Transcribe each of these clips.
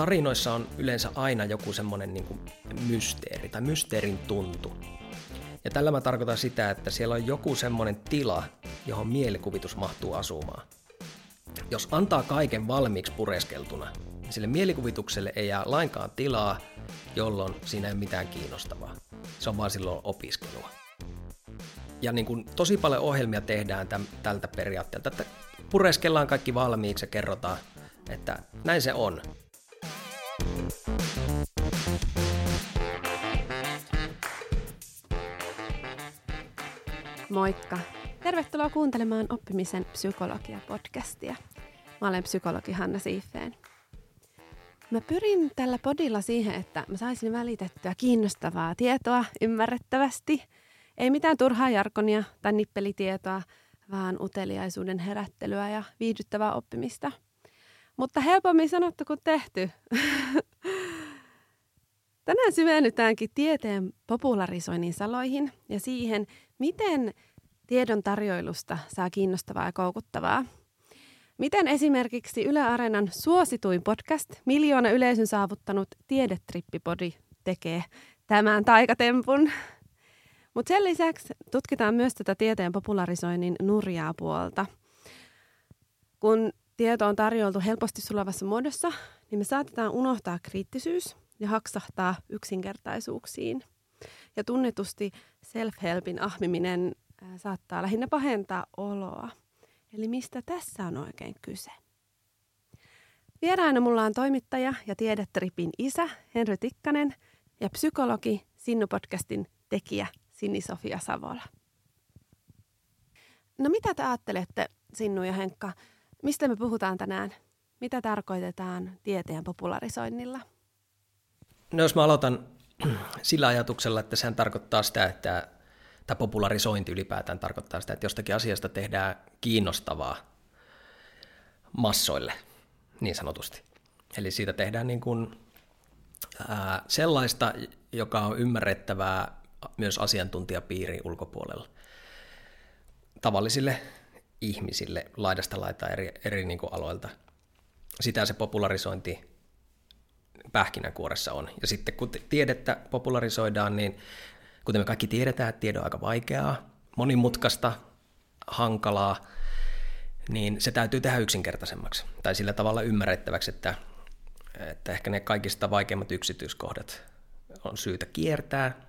tarinoissa on yleensä aina joku semmoinen niin mysteeri tai mysteerin tuntu. Ja tällä mä tarkoitan sitä, että siellä on joku semmoinen tila, johon mielikuvitus mahtuu asumaan. Jos antaa kaiken valmiiksi pureskeltuna, niin sille mielikuvitukselle ei jää lainkaan tilaa, jolloin siinä ei ole mitään kiinnostavaa. Se on vaan silloin opiskelua. Ja niin kuin tosi paljon ohjelmia tehdään täm, tältä periaatteelta, että pureskellaan kaikki valmiiksi ja kerrotaan, että näin se on. Moikka! Tervetuloa kuuntelemaan Oppimisen psykologia-podcastia. Mä olen psykologi Hanna Siifeen. Mä pyrin tällä podilla siihen, että mä saisin välitettyä kiinnostavaa tietoa ymmärrettävästi. Ei mitään turhaa jarkonia tai nippelitietoa, vaan uteliaisuuden herättelyä ja viihdyttävää oppimista. Mutta helpommin sanottu kuin tehty. Tänään syvennytäänkin tieteen popularisoinnin saloihin ja siihen, miten tiedon tarjoilusta saa kiinnostavaa ja koukuttavaa. Miten esimerkiksi Yle Areenan suosituin podcast, miljoona yleisön saavuttanut Tiedetrippipodi, tekee tämän taikatempun. Mutta sen lisäksi tutkitaan myös tätä tieteen popularisoinnin nurjaa puolta. Kun tieto on tarjoltu helposti sulavassa muodossa, niin me saatetaan unohtaa kriittisyys ja haksahtaa yksinkertaisuuksiin. Ja tunnetusti self-helpin ahmiminen saattaa lähinnä pahentaa oloa. Eli mistä tässä on oikein kyse? Vieraana mulla on toimittaja ja tiedetripin isä Henry Tikkanen ja psykologi Sinnu-podcastin tekijä Sinni-Sofia Savola. No mitä te ajattelette, Sinnu ja Henkka, mistä me puhutaan tänään? Mitä tarkoitetaan tieteen popularisoinnilla? No jos mä aloitan sillä ajatuksella, että sehän tarkoittaa sitä, että tämä popularisointi ylipäätään tarkoittaa sitä, että jostakin asiasta tehdään kiinnostavaa massoille, niin sanotusti. Eli siitä tehdään niin kuin, ää, sellaista, joka on ymmärrettävää myös asiantuntijapiirin ulkopuolella. Tavallisille ihmisille laidasta laita eri, eri niin kuin aloilta. Sitä se popularisointi pähkinänkuoressa on. Ja sitten kun tiedettä popularisoidaan, niin kuten me kaikki tiedetään, että tiedon on aika vaikeaa, monimutkaista, hankalaa, niin se täytyy tehdä yksinkertaisemmaksi tai sillä tavalla ymmärrettäväksi, että, että ehkä ne kaikista vaikeimmat yksityiskohdat on syytä kiertää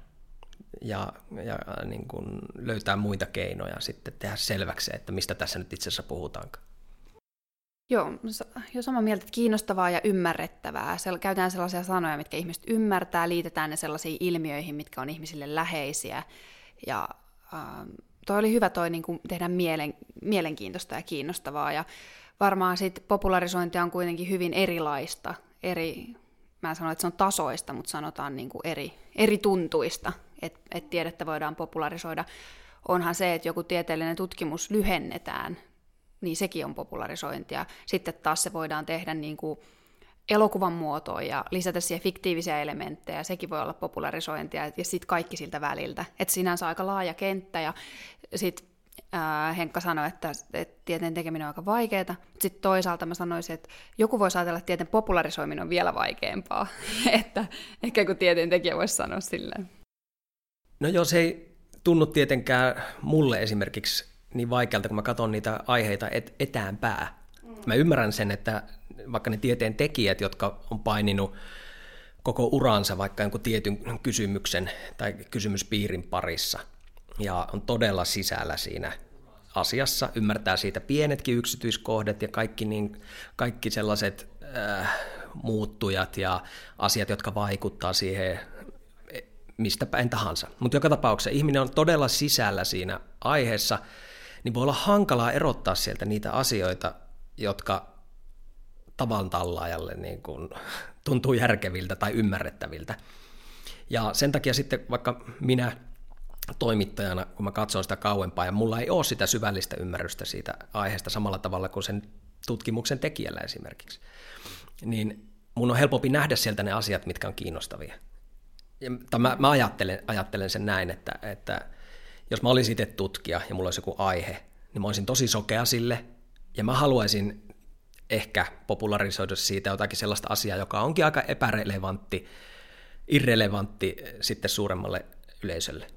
ja, ja niin kuin löytää muita keinoja sitten tehdä selväksi, että mistä tässä nyt itse asiassa puhutaankaan. Joo, jo samaa mieltä, että kiinnostavaa ja ymmärrettävää. Käytetään sellaisia sanoja, mitkä ihmiset ymmärtää, liitetään ne sellaisiin ilmiöihin, mitkä on ihmisille läheisiä. Ja äh, toi oli hyvä toi niin tehdä mielen, mielenkiintoista ja kiinnostavaa. Ja varmaan sitten popularisointi on kuitenkin hyvin erilaista. Eri, mä en sano, että se on tasoista, mutta sanotaan niin kuin eri, eri tuntuista, että et tiedettä voidaan popularisoida. Onhan se, että joku tieteellinen tutkimus lyhennetään niin sekin on popularisointia. Sitten taas se voidaan tehdä niin kuin elokuvan muotoon ja lisätä siihen fiktiivisiä elementtejä, sekin voi olla popularisointia, ja sitten kaikki siltä väliltä. Että sinänsä aika laaja kenttä, ja sitten Henkka sanoi, että, että tieteen tekeminen on aika vaikeaa, sitten toisaalta mä sanoisin, että joku voisi ajatella, että tieteen popularisoiminen on vielä vaikeampaa, että ehkä kun tieteen tekijä voisi sanoa silleen. No joo, se ei tunnu tietenkään mulle esimerkiksi niin vaikealta, kun mä katson niitä aiheita et, etäänpää. Mm. Mä ymmärrän sen, että vaikka ne tieteen tekijät, jotka on paininut koko uransa vaikka jonkun tietyn kysymyksen tai kysymyspiirin parissa ja on todella sisällä siinä asiassa, ymmärtää siitä pienetkin yksityiskohdat ja kaikki, niin, kaikki sellaiset äh, muuttujat ja asiat, jotka vaikuttaa siihen mistä päin tahansa. Mutta joka tapauksessa ihminen on todella sisällä siinä aiheessa niin voi olla hankalaa erottaa sieltä niitä asioita, jotka tavan tallaajalle niin kuin, tuntuu järkeviltä tai ymmärrettäviltä. Ja sen takia sitten vaikka minä toimittajana, kun mä katson sitä kauempaa, ja mulla ei ole sitä syvällistä ymmärrystä siitä aiheesta samalla tavalla kuin sen tutkimuksen tekijällä esimerkiksi, niin mun on helpompi nähdä sieltä ne asiat, mitkä on kiinnostavia. Ja mä, mä ajattelen, ajattelen sen näin, että, että jos mä olisin itse tutkija ja mulla olisi joku aihe, niin mä olisin tosi sokea sille, ja mä haluaisin, ehkä popularisoida siitä jotakin sellaista asiaa, joka onkin aika epärelevantti, irrelevantti sitten suuremmalle yleisölle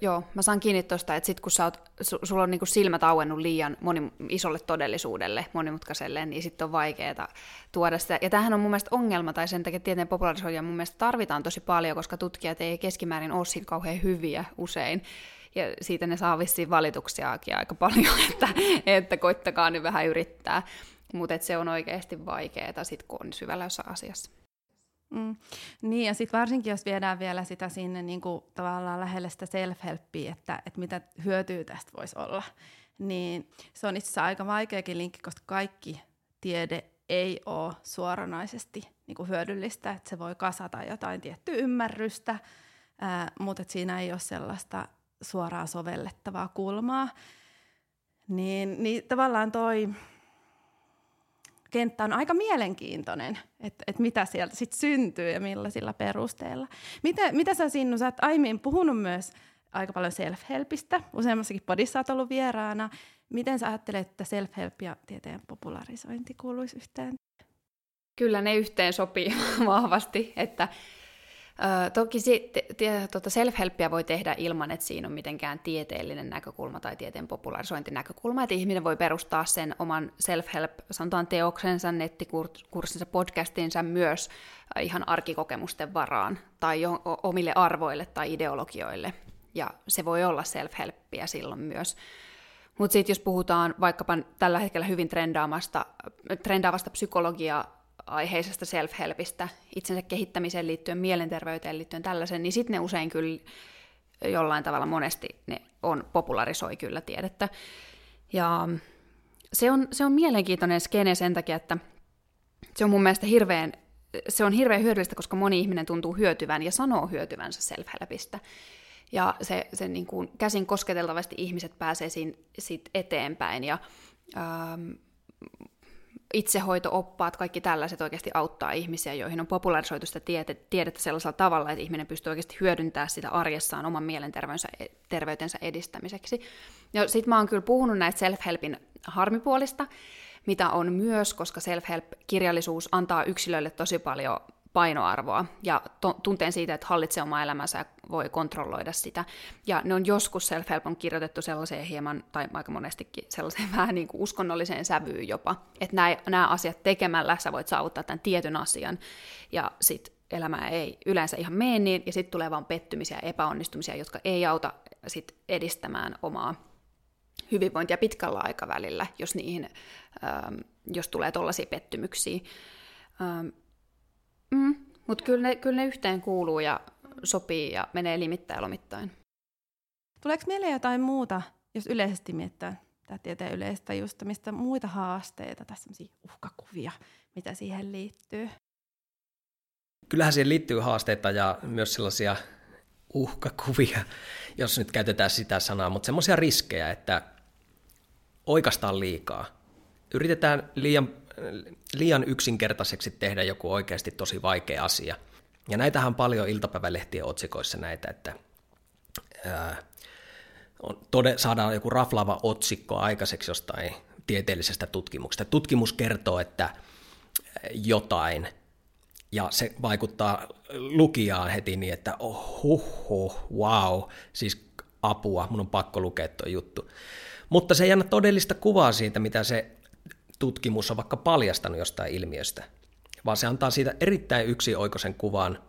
joo, mä saan kiinni tuosta, että sit kun sä oot, su, sulla on niinku silmät auennut liian moni, isolle todellisuudelle, monimutkaiselle, niin sitten on vaikeaa tuoda sitä. Ja tämähän on mun mielestä ongelma, tai sen takia tieteen popularisoija mun mielestä tarvitaan tosi paljon, koska tutkijat ei keskimäärin ole siinä kauhean hyviä usein. Ja siitä ne saa vissiin valituksiakin aika paljon, että, että koittakaa nyt vähän yrittää. Mutta se on oikeasti vaikeaa, sit kun on syvällä jossain asiassa. Mm. Niin, ja sitten varsinkin, jos viedään vielä sitä sinne niin kuin, tavallaan lähelle sitä self-helppiä, että, että mitä hyötyä tästä voisi olla, niin se on itse asiassa aika vaikeakin linkki, koska kaikki tiede ei ole suoranaisesti niin kuin hyödyllistä, että se voi kasata jotain tiettyä ymmärrystä, ää, mutta että siinä ei ole sellaista suoraa sovellettavaa kulmaa. Niin, niin tavallaan toi kenttä on aika mielenkiintoinen, että et mitä sieltä sitten syntyy ja millaisilla perusteilla. Mitä, mitä sä Sinnu, sä oot aiemmin puhunut myös aika paljon self-helpistä, useammassakin podissa oot ollut vieraana. Miten sä ajattelet, että self-help ja tieteen popularisointi kuuluisi yhteen? Kyllä ne yhteen sopii vahvasti, että Ö, toki si- te- te- tota self-helppiä voi tehdä ilman, että siinä on mitenkään tieteellinen näkökulma tai tieteen popularisointinäkökulma, että ihminen voi perustaa sen oman self-help, sanotaan teoksensa, nettikurssinsa, podcastinsa myös ihan arkikokemusten varaan tai jo, omille arvoille tai ideologioille. Ja se voi olla self-helppiä silloin myös. Mutta sitten jos puhutaan vaikkapa tällä hetkellä hyvin trendaamasta, trendaavasta psykologiaa aiheisesta self-helpistä, itsensä kehittämiseen liittyen, mielenterveyteen liittyen tällaisen, niin sitten ne usein kyllä jollain tavalla monesti ne on, popularisoi kyllä tiedettä. Ja se on, se on mielenkiintoinen skene sen takia, että se on mun mielestä hirveän, se on hirveän hyödyllistä, koska moni ihminen tuntuu hyötyvän ja sanoo hyötyvänsä self-helpistä. Ja se, se niin kuin käsin kosketeltavasti ihmiset pääsee siinä, siitä eteenpäin. Ja ähm, itsehoito-oppaat, kaikki tällaiset oikeasti auttaa ihmisiä, joihin on popularisoitu sitä tiedettä sellaisella tavalla, että ihminen pystyy oikeasti hyödyntämään sitä arjessaan oman mielenterveytensä edistämiseksi. Ja sitten mä oon kyllä puhunut näistä self-helpin harmipuolista, mitä on myös, koska self-help-kirjallisuus antaa yksilöille tosi paljon painoarvoa ja to- tunteen siitä, että hallitsee omaa elämänsä ja voi kontrolloida sitä. Ja ne on joskus self-help on kirjoitettu sellaiseen hieman, tai aika monestikin sellaiseen vähän niin kuin uskonnolliseen sävyyn jopa, että nämä, nämä asiat tekemällä sä voit saavuttaa tämän tietyn asian, ja sitten elämä ei yleensä ihan mene niin, ja sitten tulee vaan pettymisiä ja epäonnistumisia, jotka ei auta sit edistämään omaa hyvinvointia pitkällä aikavälillä, jos, niihin, ähm, jos tulee tuollaisia pettymyksiä. Ähm, Mm, mutta kyllä ne, kyllä ne yhteen kuuluu ja sopii ja menee limittäin lomittain. Tuleeko mieleen jotain muuta, jos yleisesti miettää tätä tieteen yleistä just, mistä muita haasteita tai uhkakuvia, mitä siihen liittyy? Kyllähän siihen liittyy haasteita ja myös sellaisia uhkakuvia, jos nyt käytetään sitä sanaa, mutta semmoisia riskejä, että oikastaan liikaa. Yritetään liian liian yksinkertaiseksi tehdä joku oikeasti tosi vaikea asia. Ja näitähän on paljon iltapäivälehtien otsikoissa näitä, että ää, on, tode, saadaan joku raflava otsikko aikaiseksi jostain tieteellisestä tutkimuksesta. Tutkimus kertoo, että jotain, ja se vaikuttaa lukijaan heti niin, että oh, huh, wow, siis apua, mun on pakko lukea tuo juttu. Mutta se ei anna todellista kuvaa siitä, mitä se tutkimus on vaikka paljastanut jostain ilmiöstä, vaan se antaa siitä erittäin yksioikoisen kuvan,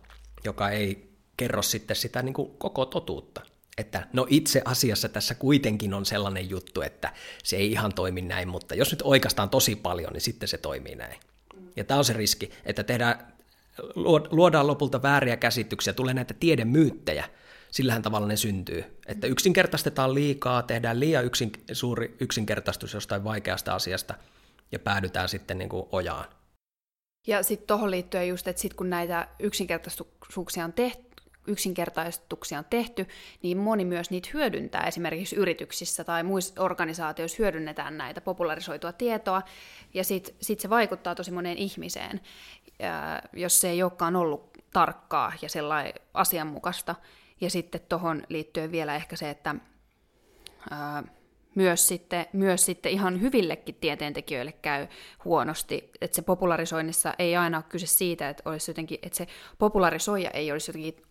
joka ei kerro sitten sitä niin kuin koko totuutta. Että no itse asiassa tässä kuitenkin on sellainen juttu, että se ei ihan toimi näin, mutta jos nyt oikeastaan tosi paljon, niin sitten se toimii näin. Ja tämä on se riski, että tehdään, luodaan lopulta vääriä käsityksiä, tulee näitä tiedemyyttejä, sillähän tavalla ne syntyy. Että yksinkertaistetaan liikaa, tehdään liian yksin, suuri yksinkertaistus jostain vaikeasta asiasta – ja päädytään sitten niin kuin ojaan. Ja sitten tuohon liittyen just, että sitten kun näitä yksinkertaistuksia on tehty, yksinkertaistuksia on tehty, niin moni myös niitä hyödyntää. Esimerkiksi yrityksissä tai muissa organisaatioissa hyödynnetään näitä popularisoitua tietoa, ja sitten sit se vaikuttaa tosi moneen ihmiseen, ja jos se ei olekaan ollut tarkkaa ja sellainen asianmukaista. Ja sitten tuohon liittyen vielä ehkä se, että ää, myös sitten, myös sitten ihan hyvillekin tieteentekijöille käy huonosti. Että se popularisoinnissa ei aina ole kyse siitä, että, olisi jotenkin, että se popularisoija ei olisi jotenkin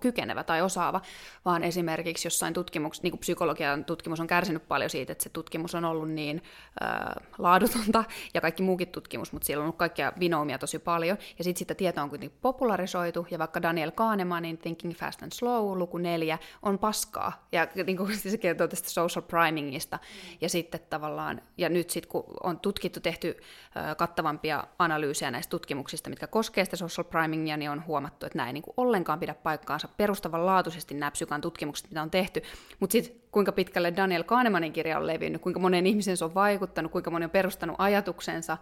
kykenevä tai osaava, vaan esimerkiksi jossain tutkimuksessa, niin kuin psykologian tutkimus on kärsinyt paljon siitä, että se tutkimus on ollut niin äh, laadutonta ja kaikki muukin tutkimus, mutta siellä on ollut kaikkia vinoumia tosi paljon, ja sitten sitä tietoa on kuitenkin popularisoitu, ja vaikka Daniel Kahnemanin Thinking Fast and Slow, luku neljä, on paskaa, ja niin kuin se kertoo tästä social primingista, ja sitten tavallaan, ja nyt sitten kun on tutkittu, tehty äh, kattavampia analyysejä näistä tutkimuksista, mitkä koskee sitä social primingia, niin on huomattu, että näin niin kuin ollenkaan pidä paikkaansa perustavanlaatuisesti nämä psykan tutkimukset, mitä on tehty, mutta sitten kuinka pitkälle Daniel Kahnemanin kirja on levinnyt, kuinka monen ihmisen se on vaikuttanut, kuinka moni on perustanut ajatuksensa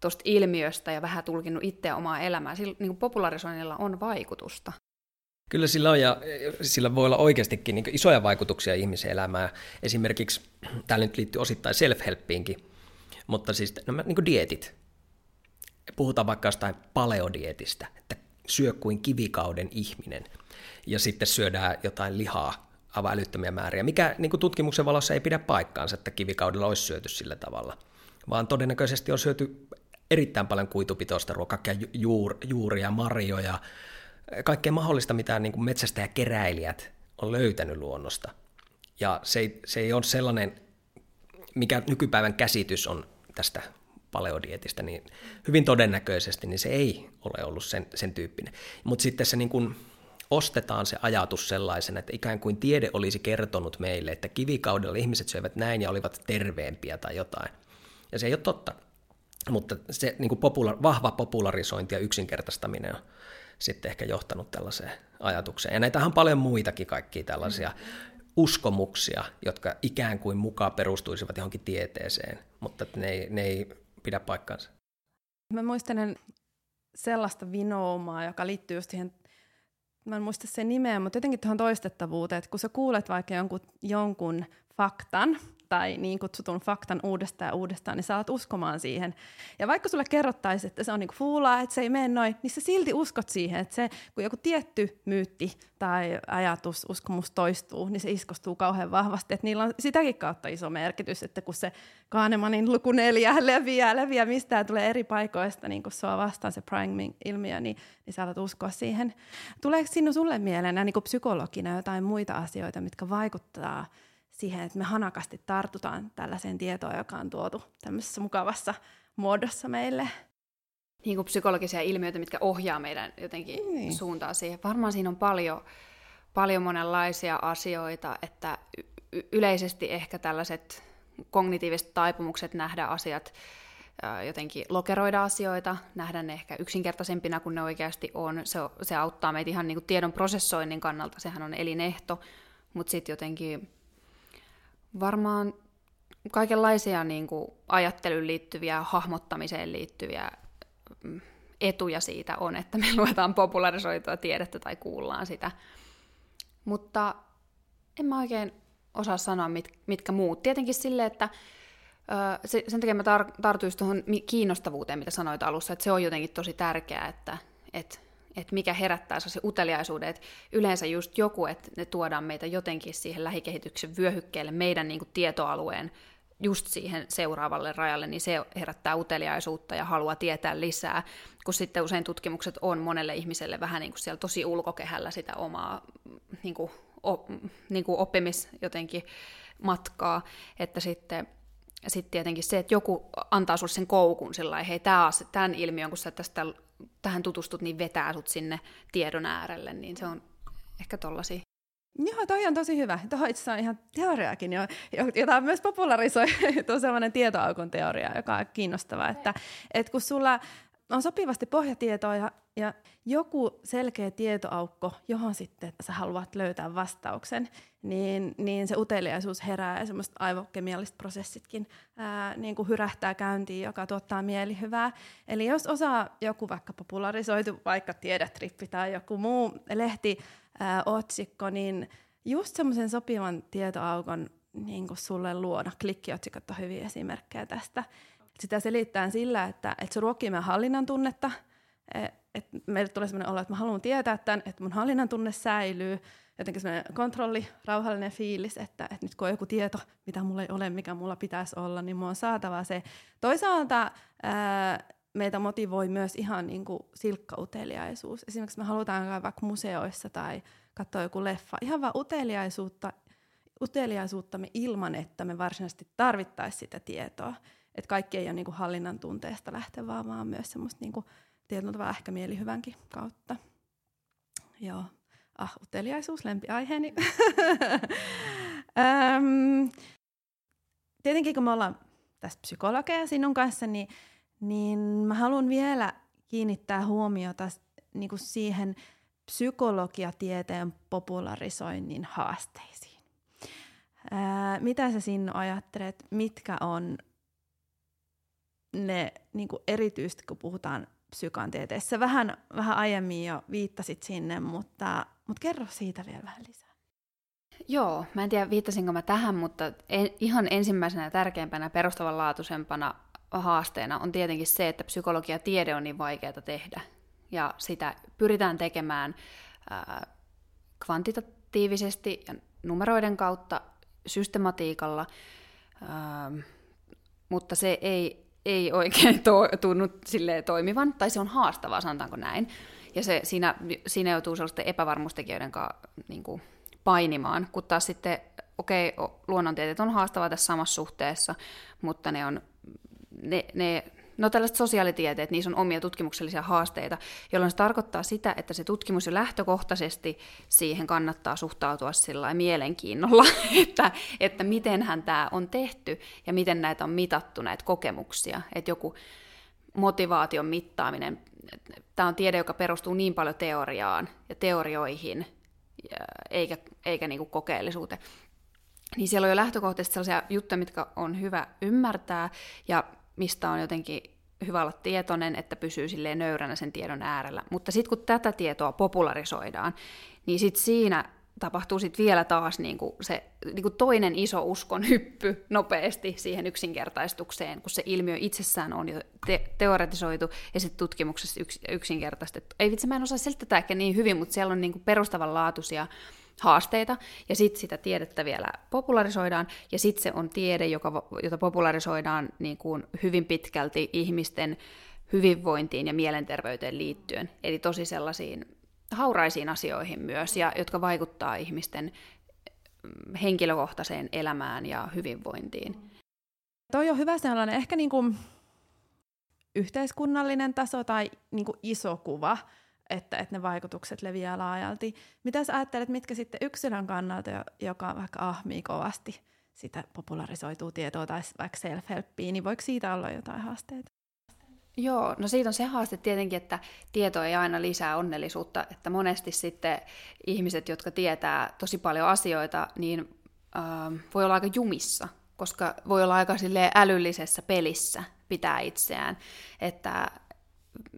tuosta ilmiöstä ja vähän tulkinnut itse omaa elämää. Sillä niin popularisoinnilla on vaikutusta. Kyllä sillä on, ja sillä voi olla oikeastikin niin isoja vaikutuksia ihmisen elämään. Esimerkiksi, täällä nyt liittyy osittain self-helppiinkin, mutta siis nämä niin dietit. Puhutaan vaikka jostain paleodietistä, että syö kuin kivikauden ihminen. Ja sitten syödään jotain lihaa aivan älyttömiä määriä, mikä niin kuin tutkimuksen valossa ei pidä paikkaansa, että kivikaudella olisi syöty sillä tavalla, vaan todennäköisesti on syöty erittäin paljon kuitupitoista ruokaa, juur, juuria, marjoja, kaikkea mahdollista, mitä niin kuin metsästäjäkeräilijät on löytänyt luonnosta. Ja se ei, se ei ole sellainen, mikä nykypäivän käsitys on tästä paleodietistä, niin hyvin todennäköisesti niin se ei ole ollut sen, sen tyyppinen. Mutta sitten se niin kuin ostetaan se ajatus sellaisena, että ikään kuin tiede olisi kertonut meille, että kivikaudella ihmiset syövät näin ja olivat terveempiä tai jotain. Ja se ei ole totta. Mutta se niin kuin popula- vahva popularisointi ja yksinkertaistaminen on sitten ehkä johtanut tällaiseen ajatukseen. Ja näitähän on paljon muitakin kaikkia tällaisia uskomuksia, jotka ikään kuin mukaan perustuisivat johonkin tieteeseen, mutta ne ei, ne ei pidä paikkaansa. Mä muistelen sellaista vinoumaa, joka liittyy just siihen, mä en muista sen nimeä, mutta jotenkin tuohon toistettavuuteen, että kun sä kuulet vaikka jonkun, jonkun faktan, tai niin kutsutun faktan uudestaan ja uudestaan, niin sä alat uskomaan siihen. Ja vaikka sulle kerrottaisiin, että se on niinku fuulaa, että se ei mene noin, niin sä silti uskot siihen, että se, kun joku tietty myytti tai ajatus, uskomus toistuu, niin se iskostuu kauhean vahvasti. Että niillä on sitäkin kautta iso merkitys, että kun se Kahnemanin luku neljä leviää, leviää mistään tulee eri paikoista, niin kun sua vastaan se priming-ilmiö, niin, niin sä uskoa siihen. Tuleeko sinun sulle mieleen niin psykologina jotain muita asioita, mitkä vaikuttaa siihen, että me hanakasti tartutaan tällaiseen tietoon, joka on tuotu tämmöisessä mukavassa muodossa meille. Niin kuin psykologisia ilmiöitä, mitkä ohjaa meidän jotenkin niin. suuntaan siihen. Varmaan siinä on paljon, paljon monenlaisia asioita, että y- yleisesti ehkä tällaiset kognitiiviset taipumukset nähdä asiat, jotenkin lokeroida asioita, nähdä ne ehkä yksinkertaisempina kuin ne oikeasti on. Se, se auttaa meitä ihan niin kuin tiedon prosessoinnin kannalta, sehän on elinehto, mutta sitten jotenkin varmaan kaikenlaisia niin kuin ajatteluun liittyviä, hahmottamiseen liittyviä mm, etuja siitä on, että me luetaan popularisoitua tiedettä tai kuullaan sitä. Mutta en mä oikein osaa sanoa, mit, mitkä muut. Tietenkin sille, että ö, sen takia mä tar- tartuisin tuohon kiinnostavuuteen, mitä sanoit alussa, että se on jotenkin tosi tärkeää, että, että että mikä herättää se uteliaisuuden, että yleensä just joku, että ne tuodaan meitä jotenkin siihen lähikehityksen vyöhykkeelle, meidän niin kuin tietoalueen just siihen seuraavalle rajalle, niin se herättää uteliaisuutta ja haluaa tietää lisää, kun sitten usein tutkimukset on monelle ihmiselle vähän niin kuin siellä tosi ulkokehällä sitä omaa niin kuin, op, niin kuin oppimis jotenkin matkaa, että sitten sitten tietenkin se, että joku antaa sinulle sen koukun sillä hei, tämä, tämän ilmiön, kun sä tästä tähän tutustut, niin vetää sut sinne tiedon äärelle, niin se on ehkä tollasi. Joo, toi on tosi hyvä. Tuohon itse on ihan teoriaakin, jo, jota myös popularisoi tuo sellainen tietoaukon teoria, joka on kiinnostava, että, että kun sulla on sopivasti pohjatietoa ja, ja joku selkeä tietoaukko, johon sitten sä haluat löytää vastauksen, niin, niin se uteliaisuus herää ja semmoiset aivokemialliset prosessitkin ää, niin kuin hyrähtää käyntiin, joka tuottaa mielihyvää. Eli jos osaa joku vaikka popularisoitu, vaikka Tiedetrippi tai joku muu lehti, otsikko, niin just semmoisen sopivan tietoaukon niin kuin sulle luoda. Klikkiotsikot on hyviä esimerkkejä tästä. Sitä selittää sillä, että, että se ruokkii meidän hallinnan tunnetta, että meille tulee sellainen olo, että mä haluan tietää tämän, että mun hallinnan tunne säilyy, jotenkin sellainen kontrolli, rauhallinen fiilis, että, että nyt kun on joku tieto, mitä mulla ei ole, mikä mulla pitäisi olla, niin mulla on saatava se. Toisaalta ää, meitä motivoi myös ihan niin kuin silkkauteliaisuus. Esimerkiksi me halutaan käydä vaikka museoissa tai katsoa joku leffa. Ihan vaan uteliaisuutta, uteliaisuuttamme ilman, että me varsinaisesti tarvittaisiin sitä tietoa. Että kaikki ei ole niin kuin hallinnan tunteesta lähtevää, vaan myös semmoista niin kuin tietyllä tavalla ehkä mielihyvänkin kautta. Joo. Ah, uteliaisuus, lempiaiheeni. Öm, tietenkin kun me ollaan tässä psykologeja sinun kanssa, niin, niin mä haluan vielä kiinnittää huomiota niin kuin siihen psykologiatieteen popularisoinnin haasteisiin. Ää, mitä sä sinne ajattelet, mitkä on ne niin kuin erityisesti, kun puhutaan psykantieteessä. Vähän, vähän aiemmin jo viittasit sinne, mutta, mutta kerro siitä vielä vähän lisää. Joo, mä en tiedä viittasinko mä tähän, mutta en, ihan ensimmäisenä ja tärkeimpänä perustavanlaatuisempana haasteena on tietenkin se, että psykologia tiede on niin vaikeaa tehdä. Ja sitä pyritään tekemään ää, kvantitatiivisesti ja numeroiden kautta, systematiikalla, ää, mutta se ei ei oikein to, tunnu toimivan, tai se on haastavaa, sanotaanko näin. Ja se, siinä, siinä joutuu sellaisten epävarmuustekijöiden kanssa niin kuin, painimaan, kun taas sitten, okei, okay, luonnontieteet on haastavaa tässä samassa suhteessa, mutta ne on, ne, ne No tällaiset sosiaalitieteet, niissä on omia tutkimuksellisia haasteita, jolloin se tarkoittaa sitä, että se tutkimus jo lähtökohtaisesti siihen kannattaa suhtautua sillä mielenkiinnolla, että, että mitenhän tämä on tehty ja miten näitä on mitattu, näitä kokemuksia. Että joku motivaation mittaaminen, tämä on tiede, joka perustuu niin paljon teoriaan ja teorioihin, eikä, eikä niin kokeellisuuteen. Niin siellä on jo lähtökohtaisesti sellaisia juttuja, mitkä on hyvä ymmärtää, ja mistä on jotenkin hyvä olla tietoinen, että pysyy silleen nöyränä sen tiedon äärellä. Mutta sitten kun tätä tietoa popularisoidaan, niin sitten siinä tapahtuu sitten vielä taas niinku se niinku toinen iso uskon hyppy nopeasti siihen yksinkertaistukseen, kun se ilmiö itsessään on jo te- teoretisoitu ja sitten tutkimuksessa yks- yksinkertaistettu. Ei vitsi, mä en osaa selittää niin hyvin, mutta siellä on niinku perustavanlaatuisia haasteita, ja sitten sitä tiedettä vielä popularisoidaan, ja sitten se on tiede, joka, jota popularisoidaan niin kuin hyvin pitkälti ihmisten hyvinvointiin ja mielenterveyteen liittyen, eli tosi sellaisiin hauraisiin asioihin myös, ja jotka vaikuttaa ihmisten mm, henkilökohtaiseen elämään ja hyvinvointiin. Toi on hyvä sellainen ehkä niin kuin yhteiskunnallinen taso tai niin kuin iso kuva, että, että ne vaikutukset leviää laajalti. Mitä sä ajattelet, mitkä sitten yksilön kannalta, joka vaikka ahmii kovasti sitä popularisoituu tietoa tai vaikka self-helppiä, niin voiko siitä olla jotain haasteita? Joo, no siitä on se haaste tietenkin, että tieto ei aina lisää onnellisuutta, että monesti sitten ihmiset, jotka tietää tosi paljon asioita, niin äh, voi olla aika jumissa, koska voi olla aika älyllisessä pelissä pitää itseään, että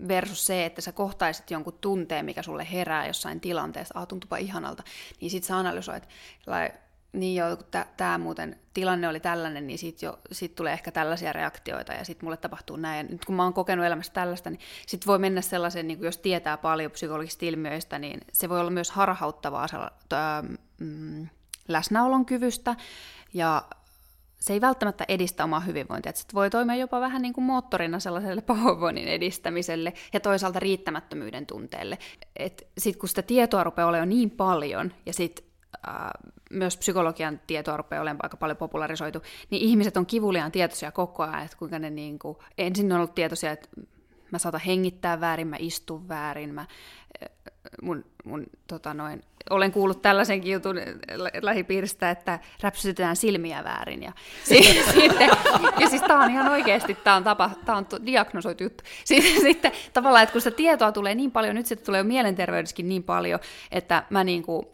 versus se, että sä kohtaisit jonkun tunteen, mikä sulle herää jossain tilanteessa, ah, tuntupa ihanalta, niin sit sä analysoit, niin jo, kun tämä muuten tilanne oli tällainen, niin jo, sit tulee ehkä tällaisia reaktioita ja sitten mulle tapahtuu näin. Ja nyt kun mä oon kokenut elämässä tällaista, niin sit voi mennä sellaiseen, niin jos tietää paljon psykologisista ilmiöistä, niin se voi olla myös harhauttavaa mm, läsnäolon kyvystä. Ja se ei välttämättä edistä omaa hyvinvointia. Että voi toimia jopa vähän niin kuin moottorina sellaiselle pahoinvoinnin edistämiselle ja toisaalta riittämättömyyden tunteelle. Sitten kun sitä tietoa rupeaa olemaan niin paljon ja sitten äh, myös psykologian tietoa rupeaa olemaan aika paljon popularisoitu, niin ihmiset on kivuliaan tietoisia koko ajan, että kuinka ne niin kuin, ensin on ollut tietoisia, että mä saatan hengittää väärin, mä istun väärin, mä, mun, mun tota noin, olen kuullut tällaisenkin jutun lähipiiristä, että räpsytetään silmiä väärin. Ja, sitten, ja siis tämä on ihan oikeasti, tämä on, tapa, tämä on diagnosoitu juttu. Sitten, sitten tavallaan, että kun sitä tietoa tulee niin paljon, nyt se tulee mielenterveydessäkin niin paljon, että mä niin kuin,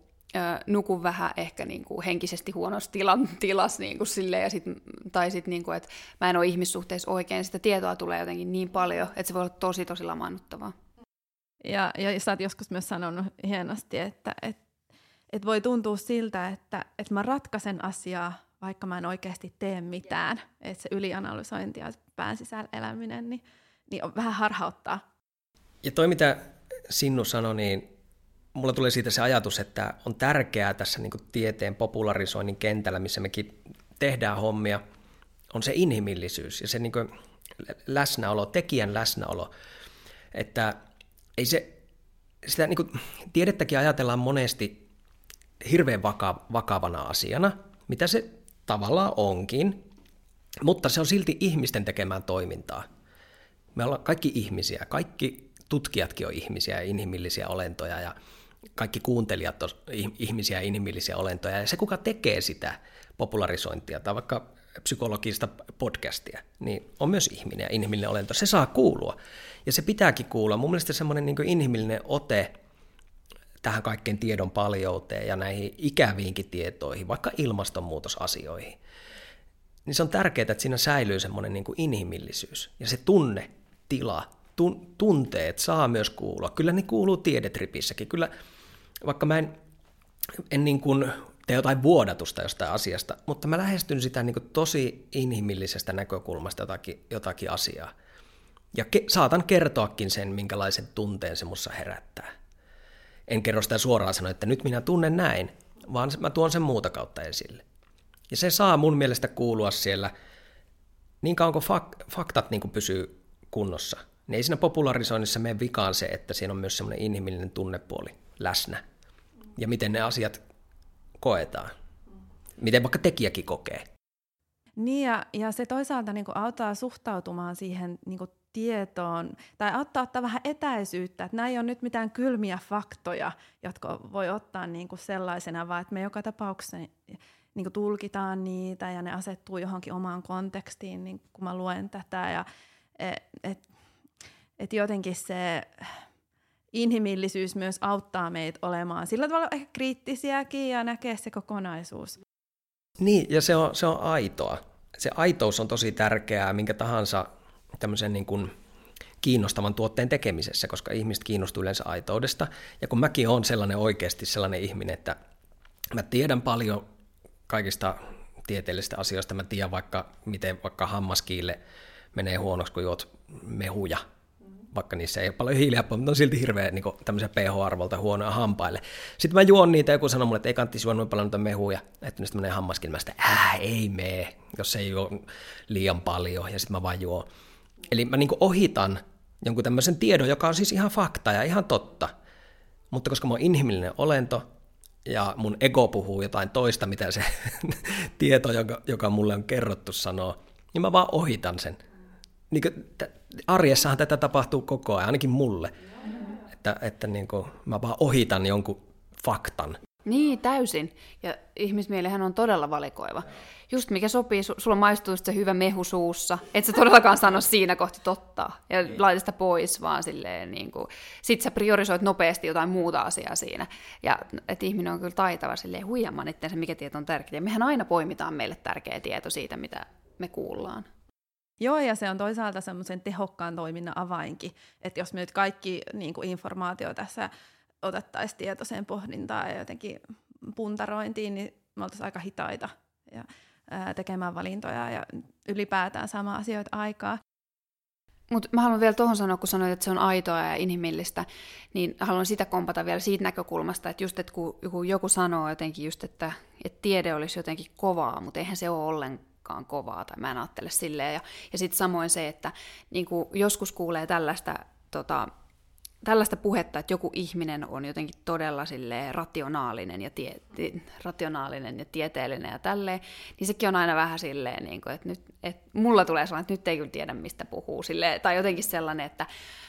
nukun vähän ehkä niin kuin henkisesti huonossa tilan, tilassa niin kuin silleen, ja sit, tai sitten, niin kuin, että mä en ole ihmissuhteissa oikein, sitä tietoa tulee jotenkin niin paljon, että se voi olla tosi tosi lamaannuttavaa. Ja, ja sä oot joskus myös sanonut hienosti, että et, et voi tuntua siltä, että et mä ratkaisen asiaa, vaikka mä en oikeasti tee mitään. Että se ylianalysointi ja pään sisällä eläminen, niin, niin on vähän harhauttaa. Ja toi, mitä Sinnu sanoi, niin mulla tulee siitä se ajatus, että on tärkeää tässä niin tieteen popularisoinnin kentällä, missä mekin tehdään hommia, on se inhimillisyys ja se niin läsnäolo, tekijän läsnäolo. Että ei se, sitä niin kuin, tiedettäkin ajatellaan monesti hirveän vaka, vakavana asiana, mitä se tavallaan onkin, mutta se on silti ihmisten tekemään toimintaa. Me ollaan kaikki ihmisiä, kaikki tutkijatkin on ihmisiä ja inhimillisiä olentoja ja kaikki kuuntelijat on ihmisiä ja inhimillisiä olentoja. Ja se, kuka tekee sitä popularisointia tai vaikka psykologista podcastia, niin on myös ihminen ja inhimillinen olento. Se saa kuulua ja se pitääkin kuulla. Mun mielestä semmoinen niin inhimillinen ote tähän kaikkeen tiedon paljouteen ja näihin ikäviinkin tietoihin, vaikka ilmastonmuutosasioihin, niin se on tärkeää, että siinä säilyy semmoinen niin inhimillisyys ja se tunne, tila, tun, tunteet saa myös kuulua. Kyllä ne kuuluu tiedetripissäkin. Kyllä, vaikka mä en, en niin kuin tee jotain vuodatusta jostain asiasta, mutta mä lähestyn sitä niin kuin tosi inhimillisestä näkökulmasta jotakin, jotakin asiaa. Ja ke, saatan kertoakin sen, minkälaisen tunteen se mussa herättää. En kerro sitä suoraan sanoa, että nyt minä tunnen näin, vaan mä tuon sen muuta kautta esille. Ja se saa mun mielestä kuulua siellä niin kauan kuin fak- faktat niin kuin pysyy kunnossa. Niin ei siinä popularisoinnissa mene vikaan se, että siinä on myös semmoinen inhimillinen tunnepuoli läsnä. Ja miten ne asiat koetaan. Miten vaikka tekijäkin kokee. Niin ja, ja se toisaalta niin auttaa suhtautumaan siihen niin tietoon, tai auttaa ottaa vähän etäisyyttä, että nämä ei ole nyt mitään kylmiä faktoja, jotka voi ottaa niin kuin sellaisena, vaan että me joka tapauksessa niin kuin tulkitaan niitä ja ne asettuu johonkin omaan kontekstiin, niin kun mä luen tätä. Ja, et, et, et jotenkin se inhimillisyys myös auttaa meitä olemaan sillä tavalla ehkä kriittisiäkin ja näkee se kokonaisuus. Niin, ja se on, se on aitoa. Se aitous on tosi tärkeää minkä tahansa tämmöisen niin kuin kiinnostavan tuotteen tekemisessä, koska ihmiset kiinnostuu yleensä aitoudesta. Ja kun mäkin olen sellainen oikeasti sellainen ihminen, että mä tiedän paljon kaikista tieteellisistä asioista, mä tiedän vaikka, miten vaikka hammaskiille menee huonoksi, kun juot mehuja, vaikka niissä ei ole paljon hiilihappaa, mutta on silti hirveä niin tämmöisiä pH-arvolta huonoja hampaille. Sitten mä juon niitä, joku sanoo mulle, että ei kannattaisi juo noin paljon noita mehuja, että niistä menee hammaskin. Mä sitä, ää, ei mene, jos ei juo liian paljon, ja sitten mä vaan juon. Eli mä niin ohitan jonkun tämmöisen tiedon, joka on siis ihan fakta ja ihan totta. Mutta koska mä oon inhimillinen olento, ja mun ego puhuu jotain toista, mitä se tieto, joka, joka mulle on kerrottu, sanoo, niin mä vaan ohitan sen. Niin kuin, arjessahan tätä tapahtuu koko ajan, ainakin mulle. Että, että niin kuin, mä vaan ohitan jonkun faktan. Niin, täysin. Ja ihmismielihän on todella valikoiva. Just mikä sopii, sulla maistuu se hyvä mehu suussa, et sä todellakaan sano siinä kohti totta ja niin. laita sitä pois, vaan silleen niin kuin, sit sä priorisoit nopeasti jotain muuta asiaa siinä. Ja että ihminen on kyllä taitava silleen huijamaan itseensä, mikä tieto on tärkeää. Mehän aina poimitaan meille tärkeä tieto siitä, mitä me kuullaan. Joo, ja se on toisaalta semmoisen tehokkaan toiminnan avainkin, että jos me nyt kaikki niin kuin informaatio tässä otettaisiin tietoiseen pohdintaan ja jotenkin puntarointiin, niin me oltaisiin aika hitaita ja, ää, tekemään valintoja ja ylipäätään saamaan asioita aikaa. Mutta mä haluan vielä tuohon sanoa, kun sanoit, että se on aitoa ja inhimillistä, niin haluan sitä kompata vielä siitä näkökulmasta, että just, että kun joku sanoo jotenkin just, että, että tiede olisi jotenkin kovaa, mutta eihän se ole ollenkaan kovaa, tai mä en ajattele silleen. Ja, ja sitten samoin se, että niin joskus kuulee tällaista tota, tällaista puhetta, että joku ihminen on jotenkin todella rationaalinen ja, tie, rationaalinen ja tieteellinen ja tälleen, niin sekin on aina vähän silleen, niin kuin, että, nyt, että mulla tulee sellainen, että nyt ei kyllä tiedä, mistä puhuu, silleen, tai jotenkin sellainen, että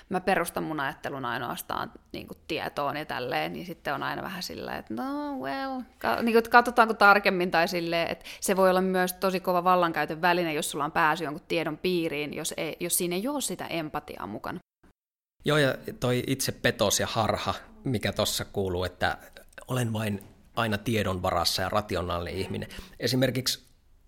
mä perustan mun ajattelun ainoastaan niin kuin tietoon ja tälleen, niin sitten on aina vähän silleen, että no well, niin kuin, katsotaanko tarkemmin tai silleen, että se voi olla myös tosi kova vallankäytön väline, jos sulla on pääsy jonkun tiedon piiriin, jos, ei, jos siinä ei ole sitä empatiaa mukana. Joo, ja toi itse petos ja harha, mikä tuossa kuuluu, että olen vain aina tiedon varassa ja rationaalinen ihminen. Esimerkiksi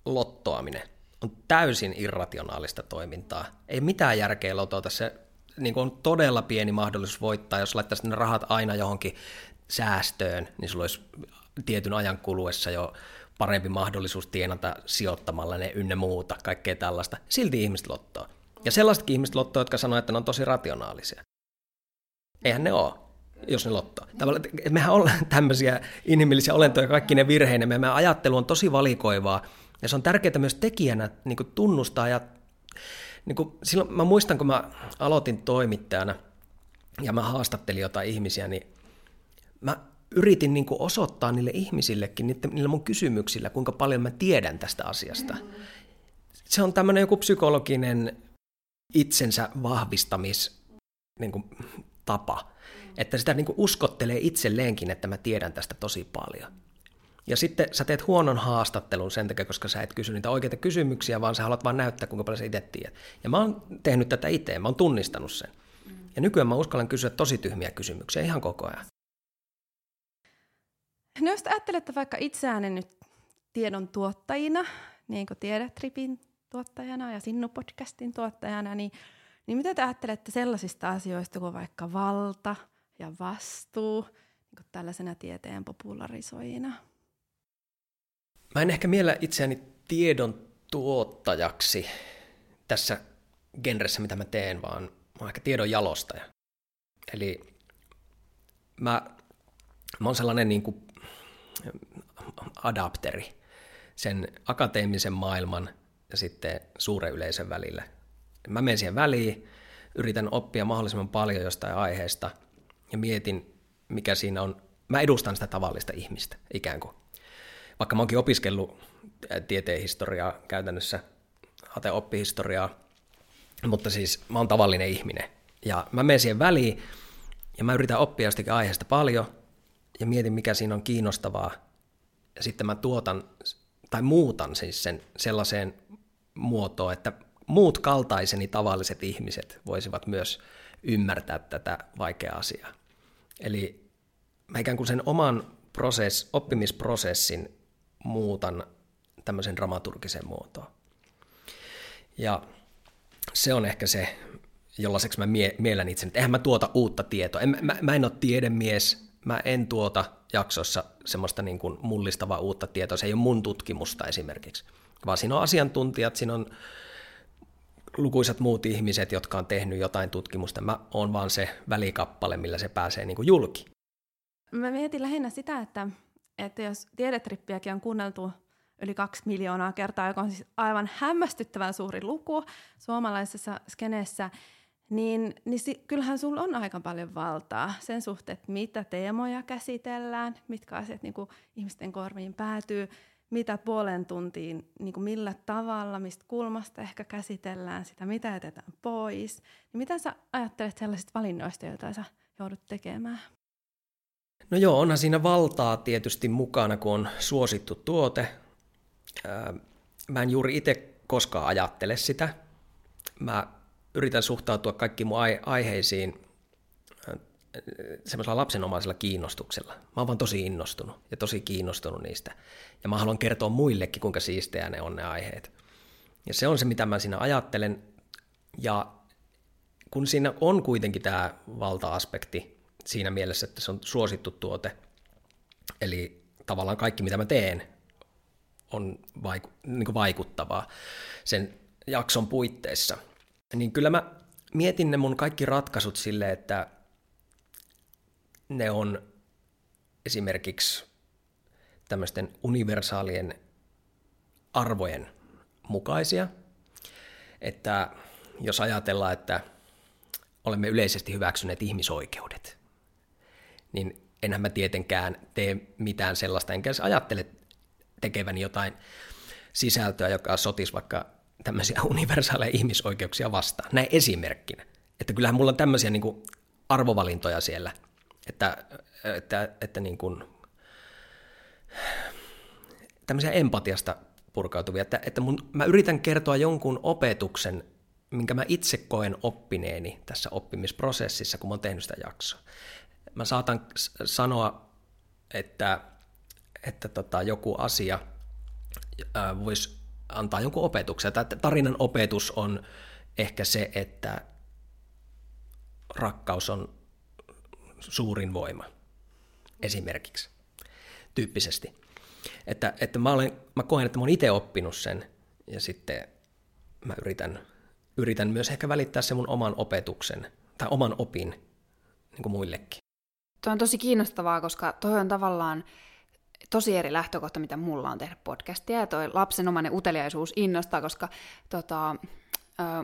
lottoaminen on täysin irrationaalista toimintaa. Ei mitään järkeä lotota. Se niin on todella pieni mahdollisuus voittaa. Jos laittaisi ne rahat aina johonkin säästöön, niin sulla olisi tietyn ajan kuluessa jo parempi mahdollisuus tienata sijoittamalla ne ynnä muuta, kaikkea tällaista. Silti ihmiset lottoa. Ja sellaisetkin ihmiset lottoa, jotka sanoo, että ne on tosi rationaalisia. Eihän ne ole, jos ne lottoa. Tavallaan, mehän ollaan tämmöisiä inhimillisiä olentoja, kaikki ne virheinä. Meidän ajattelu on tosi valikoivaa, ja se on tärkeää myös tekijänä niin tunnustaa ja niin kuin, silloin mä muistan, kun mä aloitin toimittajana ja mä haastattelin jotain ihmisiä, niin mä yritin niin kuin osoittaa niille ihmisillekin, niille, niille mun kysymyksillä, kuinka paljon mä tiedän tästä asiasta. Se on tämmöinen joku psykologinen itsensä vahvistamis niin kuin, tapa, että sitä niin kuin uskottelee itselleenkin, että mä tiedän tästä tosi paljon. Ja sitten sä teet huonon haastattelun sen takia, koska sä et kysy niitä oikeita kysymyksiä, vaan sä haluat vaan näyttää, kuinka paljon sä itse tiedät. Ja mä oon tehnyt tätä itse, mä oon tunnistanut sen. Ja nykyään mä uskallan kysyä tosi tyhmiä kysymyksiä ihan koko ajan. No jos ajattelette vaikka itseänne nyt tiedon tuottajina, niin kuin Tiedetripin tuottajana ja Sinnu-podcastin tuottajana, niin, niin mitä te ajattelette sellaisista asioista kuin vaikka valta ja vastuu niin kuin tällaisena tieteen popularisoijina? Mä en ehkä miellä itseäni tiedon tuottajaksi tässä genressä, mitä mä teen, vaan mä oon ehkä tiedon jalostaja. Eli mä, mä oon sellainen niin kuin adapteri sen akateemisen maailman sitten suuren yleisön välillä. Mä menen siihen väliin, yritän oppia mahdollisimman paljon jostain aiheesta ja mietin, mikä siinä on. Mä edustan sitä tavallista ihmistä ikään kuin vaikka mä oonkin opiskellut tieteen historiaa käytännössä, hate oppihistoriaa, mutta siis mä oon tavallinen ihminen. Ja mä menen siihen väliin ja mä yritän oppia jostakin aiheesta paljon ja mietin, mikä siinä on kiinnostavaa. Ja sitten mä tuotan tai muutan siis sen sellaiseen muotoon, että muut kaltaiseni tavalliset ihmiset voisivat myös ymmärtää tätä vaikeaa asiaa. Eli mä ikään kuin sen oman prosess, oppimisprosessin muutan tämmöisen dramaturgisen muotoon. Ja se on ehkä se, jollaiseksi mä mie- mielen itse, että eihän mä tuota uutta tietoa. En, mä, mä en ole tiedemies, mä en tuota jaksossa semmoista niin kuin mullistavaa uutta tietoa, se ei ole mun tutkimusta esimerkiksi, vaan siinä on asiantuntijat, siinä on lukuisat muut ihmiset, jotka on tehnyt jotain tutkimusta. Mä oon vaan se välikappale, millä se pääsee niin kuin julki. Mä mietin lähinnä sitä, että että jos tiedetrippiäkin on kuunneltu yli kaksi miljoonaa kertaa, joka on siis aivan hämmästyttävän suuri luku suomalaisessa skeneessä, niin, niin si, kyllähän sulla on aika paljon valtaa sen suhteen, että mitä teemoja käsitellään, mitkä asiat niin kuin ihmisten korviin päätyy, mitä puolen tuntiin, niin kuin millä tavalla, mistä kulmasta ehkä käsitellään sitä, mitä jätetään pois. Niin mitä sä ajattelet sellaisista valinnoista, joita sä joudut tekemään? No joo, onhan siinä valtaa tietysti mukana, kun on suosittu tuote. Mä en juuri itse koskaan ajattele sitä. Mä yritän suhtautua kaikki mun aiheisiin semmoisella lapsenomaisella kiinnostuksella. Mä oon vaan tosi innostunut ja tosi kiinnostunut niistä. Ja mä haluan kertoa muillekin, kuinka siistejä ne on ne aiheet. Ja se on se, mitä mä siinä ajattelen. Ja kun siinä on kuitenkin tämä valta-aspekti, siinä mielessä, että se on suosittu tuote. Eli tavallaan kaikki, mitä mä teen, on vaiku- niin vaikuttavaa sen jakson puitteissa. Niin kyllä mä mietin ne mun kaikki ratkaisut sille, että ne on esimerkiksi tämmöisten universaalien arvojen mukaisia. Että jos ajatellaan, että olemme yleisesti hyväksyneet ihmisoikeudet, niin enhän mä tietenkään tee mitään sellaista, enkä ajattele tekeväni jotain sisältöä, joka sotisi vaikka tämmöisiä universaaleja ihmisoikeuksia vastaan. Näin esimerkkinä. Että kyllähän mulla on tämmöisiä niin kuin arvovalintoja siellä, että, että, että niin kuin, tämmöisiä empatiasta purkautuvia, että, että mun, mä yritän kertoa jonkun opetuksen, minkä mä itse koen oppineeni tässä oppimisprosessissa, kun mä oon tehnyt sitä jaksoa mä saatan sanoa, että, että tota, joku asia voisi antaa jonkun opetuksen. Tämä tarinan opetus on ehkä se, että rakkaus on suurin voima, esimerkiksi, tyyppisesti. Että, että mä, olen, mä koen, että mä olen itse oppinut sen, ja sitten mä yritän, yritän myös ehkä välittää sen mun oman opetuksen, tai oman opin niin kuin muillekin. Tuo on tosi kiinnostavaa, koska toi on tavallaan tosi eri lähtökohta, mitä mulla on tehdä podcastia, ja toi lapsenomainen uteliaisuus innostaa, koska tota,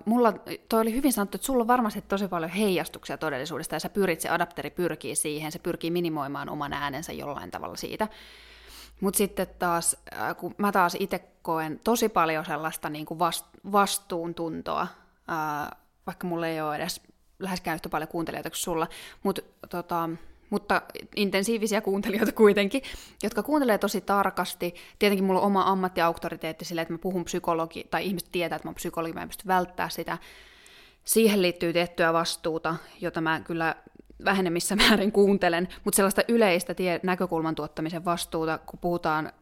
mulla toi oli hyvin sanottu, että sulla on varmasti tosi paljon heijastuksia todellisuudesta, ja sä pyrit, se adapteri pyrkii siihen, se pyrkii minimoimaan oman äänensä jollain tavalla siitä. Mutta sitten taas, kun mä taas itse koen tosi paljon sellaista niin kuin vastuuntuntoa, vaikka mulla ei ole edes läheskään yhtä paljon kuuntelijoita kuin sulla, mutta tota, mutta intensiivisiä kuuntelijoita kuitenkin, jotka kuuntelee tosi tarkasti. Tietenkin mulla on oma ammattiauktoriteetti sillä, että mä puhun psykologi, tai ihmiset tietää, että mä oon psykologi, mä en pysty välttää sitä. Siihen liittyy tiettyä vastuuta, jota mä kyllä vähenemmissä määrin kuuntelen, mutta sellaista yleistä tie- näkökulman tuottamisen vastuuta, kun puhutaan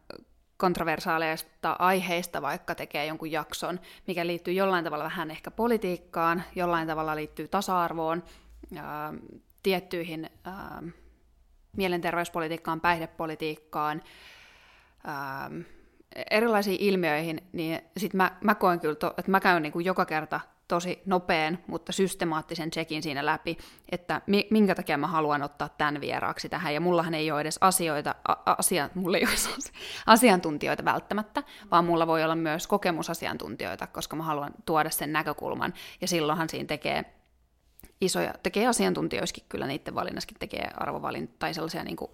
kontroversaaleista aiheista, vaikka tekee jonkun jakson, mikä liittyy jollain tavalla vähän ehkä politiikkaan, jollain tavalla liittyy tasa-arvoon, tiettyihin ää, mielenterveyspolitiikkaan, päihdepolitiikkaan, ää, erilaisiin ilmiöihin, niin sit mä, mä koen kyllä, to, että mä käyn niin kuin joka kerta tosi nopean, mutta systemaattisen checkin siinä läpi, että minkä takia mä haluan ottaa tämän vieraaksi tähän, ja mullahan ei ole edes asioita, a, asia, mulla ei ole asiantuntijoita välttämättä, vaan mulla voi olla myös kokemusasiantuntijoita, koska mä haluan tuoda sen näkökulman, ja silloinhan siinä tekee isoja, tekee asiantuntijoiskin kyllä niiden valinnaskin tekee arvovalintoja tai sellaisia niin kuin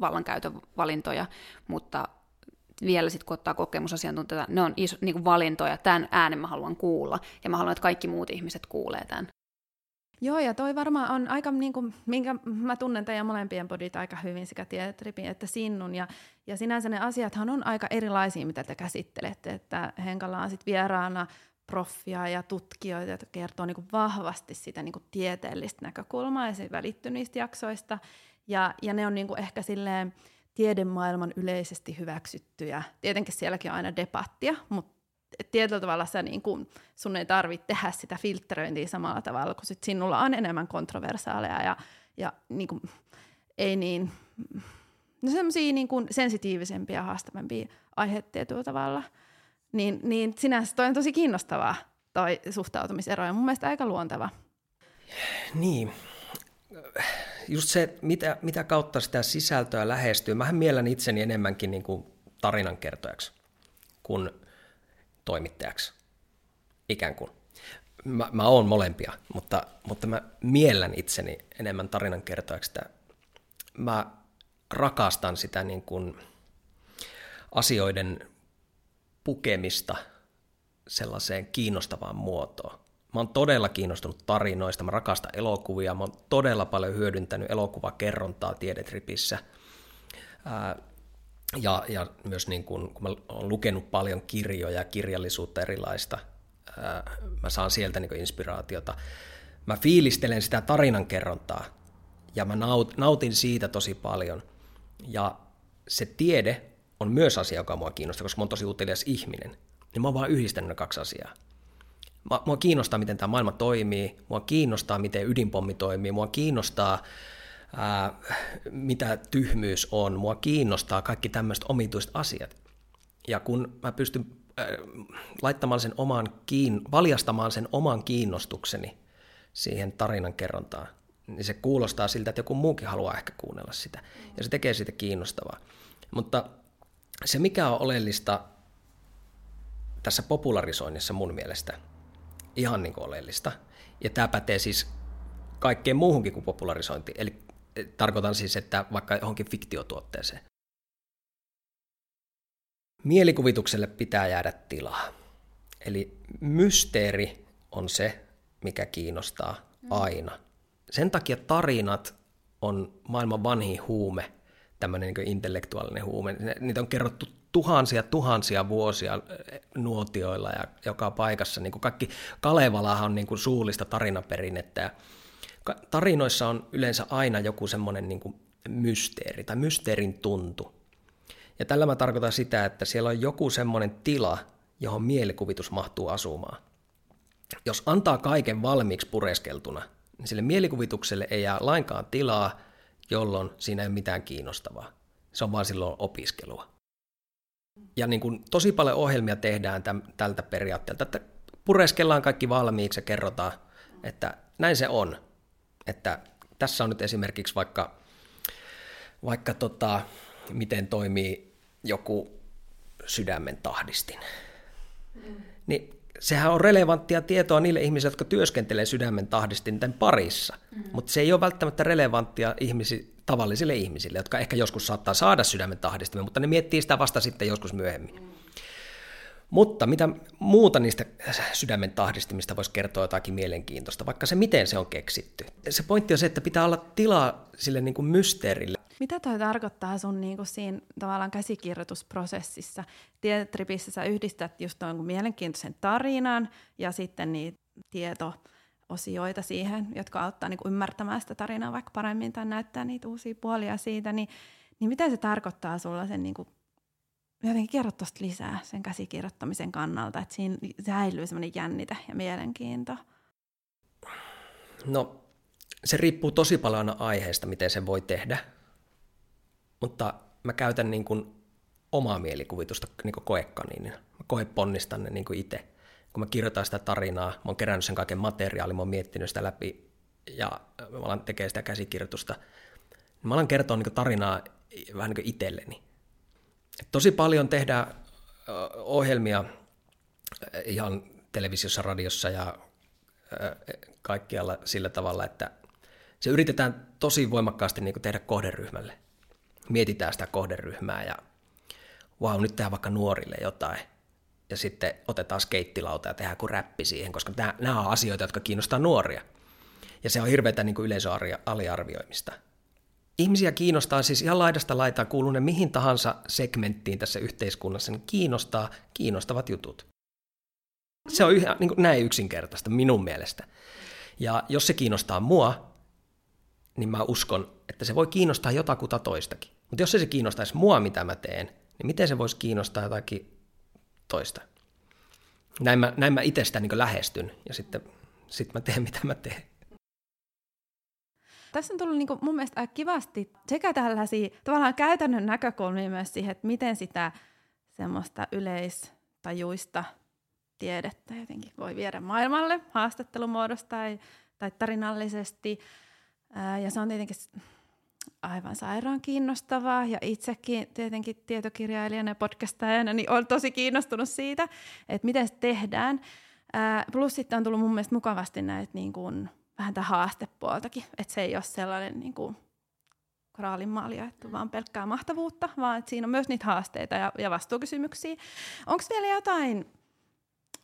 vallankäytön valintoja, mutta vielä sitten kun ottaa kokemusasiantuntijoita, ne on iso, niin kuin valintoja, tämän äänen mä haluan kuulla, ja mä haluan, että kaikki muut ihmiset kuulee tämän. Joo, ja toi varmaan on aika, niin kuin, minkä mä tunnen teidän molempien podit aika hyvin, sekä Tietripin että Sinnun, ja, ja sinänsä ne asiathan on aika erilaisia, mitä te käsittelette, että Henkalla on sitten vieraana proffia ja tutkijoita, jotka kertoo niin kuin vahvasti sitä niin kuin tieteellistä näkökulmaa, ja se välittyy niistä jaksoista, ja, ja ne on niin kuin ehkä silleen, tiedemaailman yleisesti hyväksyttyjä. Tietenkin sielläkin on aina debattia, mutta tietyllä tavalla sä niin kun, sun ei tarvitse tehdä sitä filtteröintiä samalla tavalla, kun sit sinulla on enemmän kontroversaaleja ja, ja niin kun, ei niin, no semmoisia niin kun sensitiivisempia ja haastavampia aiheita tietyllä tavalla. Niin, niin sinänsä toi on tosi kiinnostavaa, toi suhtautumisero, ja mun mielestä aika luonteva. Niin, just se, mitä, mitä kautta sitä sisältöä lähestyy. Mähän miellän itseni enemmänkin niin kuin tarinankertojaksi kuin toimittajaksi, ikään kuin. Mä, mä oon molempia, mutta, mutta mä miellän itseni enemmän tarinankertojaksi. Että mä rakastan sitä niin kuin asioiden pukemista sellaiseen kiinnostavaan muotoon. Mä oon todella kiinnostunut tarinoista, mä rakastan elokuvia, mä oon todella paljon hyödyntänyt elokuvakerrontaa tiedetripissä. Ja, ja myös niin kun, kun mä oon lukenut paljon kirjoja, kirjallisuutta erilaista, mä saan sieltä niin inspiraatiota. Mä fiilistelen sitä tarinankerrontaa ja mä nautin siitä tosi paljon. Ja se tiede on myös asia, joka mua kiinnostaa, koska mä oon tosi utelias ihminen. Niin mä oon vaan yhdistänyt ne kaksi asiaa. Mua kiinnostaa, miten tämä maailma toimii, mua kiinnostaa, miten ydinpommi toimii, mua kiinnostaa, ää, mitä tyhmyys on, mua kiinnostaa kaikki tämmöiset omituiset asiat. Ja kun mä pystyn ää, laittamaan sen oman kiin, valjastamaan sen oman kiinnostukseni siihen tarinan kerrontaan, niin se kuulostaa siltä, että joku muukin haluaa ehkä kuunnella sitä. Ja se tekee siitä kiinnostavaa. Mutta se, mikä on oleellista tässä popularisoinnissa mun mielestä, ihan niin kuin oleellista. Ja tämä pätee siis kaikkeen muuhunkin kuin popularisointi. Eli eh, tarkoitan siis, että vaikka johonkin fiktiotuotteeseen. Mielikuvitukselle pitää jäädä tilaa. Eli mysteeri on se, mikä kiinnostaa mm. aina. Sen takia tarinat on maailman vanhin huume, tämmöinen niin intellektuaalinen huume. Niitä on kerrottu tuhansia tuhansia vuosia eh, nuotioilla ja joka paikassa. Niin kuin kaikki Kalevalahan on niin kuin suullista tarinaperinnettä. Ja tarinoissa on yleensä aina joku semmoinen niin kuin mysteeri tai mysteerin tuntu. Ja tällä mä tarkoitan sitä, että siellä on joku semmoinen tila, johon mielikuvitus mahtuu asumaan. Jos antaa kaiken valmiiksi pureskeltuna, niin sille mielikuvitukselle ei jää lainkaan tilaa, jolloin siinä ei ole mitään kiinnostavaa. Se on vaan silloin opiskelua. Ja niin kuin tosi paljon ohjelmia tehdään täm, tältä periaatteelta, että pureskellaan kaikki valmiiksi ja kerrotaan, että näin se on, että tässä on nyt esimerkiksi vaikka, vaikka tota, miten toimii joku sydämen tahdistin. Mm. Niin sehän on relevanttia tietoa niille ihmisille, jotka työskentelee sydämen tahdistinten parissa, mm. mutta se ei ole välttämättä relevanttia ihmisi, tavallisille ihmisille, jotka ehkä joskus saattaa saada sydämen tahdistimen, mutta ne miettii sitä vasta sitten joskus myöhemmin. Mm. Mutta mitä muuta niistä sydämen tahdistimista voisi kertoa jotakin mielenkiintoista, vaikka se miten se on keksitty. Se pointti on se, että pitää olla tilaa sille niin kuin mysteerille. Mitä toi tarkoittaa sun niin kuin siinä tavallaan käsikirjoitusprosessissa? Tietripissä sä yhdistät just tuon mielenkiintoisen tarinan ja sitten niitä tieto osioita siihen, jotka auttaa niin kuin ymmärtämään sitä tarinaa vaikka paremmin tai näyttää niitä uusia puolia siitä, niin, niin mitä se tarkoittaa sulla sen niin kuin jotenkin kerro tuosta lisää sen käsikirjoittamisen kannalta, että siinä säilyy semmoinen jännite ja mielenkiinto? No, se riippuu tosi paljon aiheesta, miten se voi tehdä, mutta mä käytän niin kuin omaa mielikuvitusta niin kuin koekaniinina. Mä koeponnistan ne niin kuin itse. Kun mä kirjoitan sitä tarinaa, mä oon kerännyt sen kaiken materiaalin, mä oon miettinyt sitä läpi ja mä alan tekemään sitä käsikirjoitusta. Mä alan kertoa niin kuin tarinaa vähän niin kuin itselleni. Tosi paljon tehdään ohjelmia ihan televisiossa, radiossa ja kaikkialla sillä tavalla, että se yritetään tosi voimakkaasti niin tehdä kohderyhmälle. Mietitään sitä kohderyhmää ja wow, nyt tehdään vaikka nuorille jotain. Ja sitten otetaan skeittilauta ja tehdään kuin räppi siihen, koska nämä on asioita, jotka kiinnostaa nuoria. Ja se on hirveätä niin yleisöaliarvioimista ihmisiä kiinnostaa siis ihan laidasta laitaa, kuuluu ne mihin tahansa segmenttiin tässä yhteiskunnassa, niin kiinnostaa kiinnostavat jutut. Se on ihan niin näin yksinkertaista minun mielestä. Ja jos se kiinnostaa mua, niin mä uskon, että se voi kiinnostaa jotakuta toistakin. Mutta jos se kiinnostaisi mua, mitä mä teen, niin miten se voisi kiinnostaa jotakin toista? Näin mä, näin mä itsestä niin lähestyn ja sitten sit mä teen, mitä mä teen. Tässä on tullut niin kuin mun mielestä kivasti sekä tällaisia tavallaan käytännön näkökulmia myös siihen, että miten sitä semmoista yleistajuista tiedettä jotenkin voi viedä maailmalle haastattelumuodosta tai, tai tarinallisesti. Ää, ja se on tietenkin aivan sairaan kiinnostavaa ja itsekin tietenkin tietokirjailijana ja podcastajana niin olen tosi kiinnostunut siitä, että miten se tehdään. Ää, plus sitten on tullut mun mielestä mukavasti näitä niin kuin vähän tätä haastepuoltakin, että se ei ole sellainen niin kuin kraalin että vaan pelkkää mahtavuutta, vaan että siinä on myös niitä haasteita ja, ja vastuukysymyksiä. Onko vielä jotain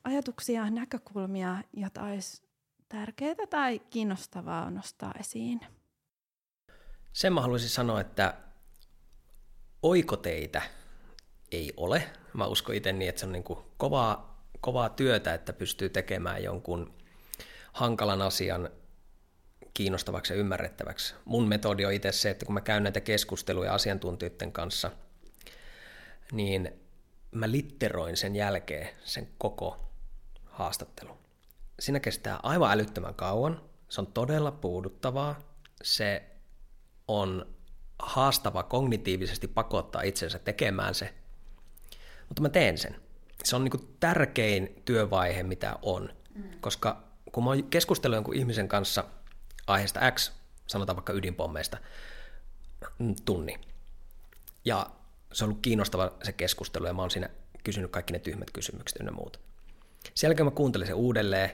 ajatuksia, näkökulmia, joita olisi tärkeää tai kiinnostavaa nostaa esiin? Sen mä haluaisin sanoa, että oikoteitä ei ole. Mä uskon itse niin, että se on niin kuin kovaa, kovaa työtä, että pystyy tekemään jonkun hankalan asian kiinnostavaksi ja ymmärrettäväksi. Mun metodi on itse se, että kun mä käyn näitä keskusteluja asiantuntijoiden kanssa, niin mä litteroin sen jälkeen sen koko haastattelun. Siinä kestää aivan älyttömän kauan, se on todella puuduttavaa, se on haastava kognitiivisesti pakottaa itsensä tekemään se, mutta mä teen sen. Se on niin tärkein työvaihe, mitä on, mm. koska kun mä oon keskustellut jonkun ihmisen kanssa – aiheesta X, sanotaan vaikka ydinpommeista, mm, tunni. Ja se on ollut kiinnostava se keskustelu, ja mä oon siinä kysynyt kaikki ne tyhmät kysymykset ja muuta. Sen jälkeen mä kuuntelen sen uudelleen